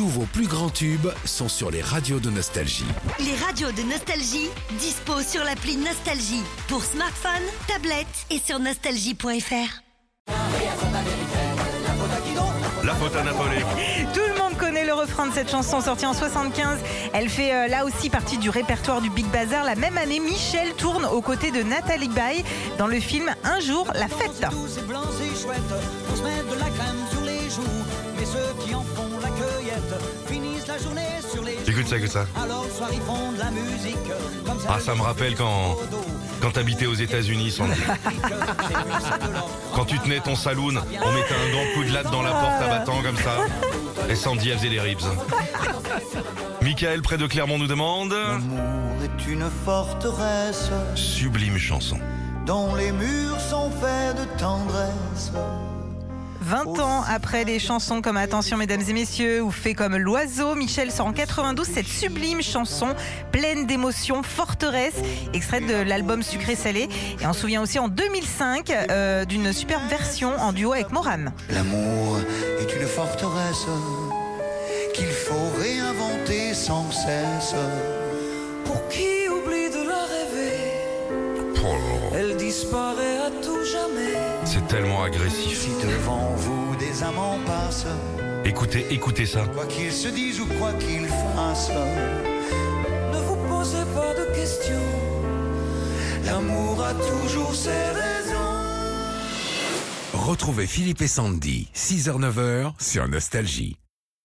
Tous vos plus grands tubes sont sur les radios de Nostalgie. Les radios de Nostalgie, dispo sur l'appli Nostalgie pour smartphone, tablette et sur nostalgie.fr. La faute à Napoléon. Tout le monde connaît le refrain de cette chanson sortie en 75. Elle fait euh, là aussi partie du répertoire du Big Bazar. La même année, Michel tourne aux côtés de Nathalie Baye dans le film Un jour, la fête. Tous ces blancs et chouettes pour se mettre de la crème sur les joues. Mais ceux qui en font Écoute ça, écoute ça. Alors le soir ils font de la musique comme ça. Ah, ça me rappelle quand, quand t'habitais aux États-Unis, Sandy. Quand tu tenais ton saloon, on mettait un grand coup de latte dans la porte à battant comme ça. Et Sandy, elle faisait les ribs. Michael, près de Clermont, nous demande L'amour est une forteresse Sublime chanson. dont les murs sont faits de tendresse. 20 ans après des chansons comme Attention mesdames et messieurs ou Fait comme l'oiseau, Michel sort en 92 cette sublime chanson pleine d'émotions, Forteresse, extraite de l'album Sucré Salé. Et on se souvient aussi en 2005 euh, d'une superbe version en duo avec Moran. L'amour est une forteresse qu'il faut réinventer sans cesse. Oh elle disparaît à tout jamais. C'est tellement agressif. Si devant vous des amants passent, Écoutez, écoutez ça. quoi qu'ils se disent ou quoi qu'ils fassent, ne vous posez pas de questions. L'amour a toujours ses raisons. Retrouvez Philippe et Sandy, 6h-9h sur Nostalgie.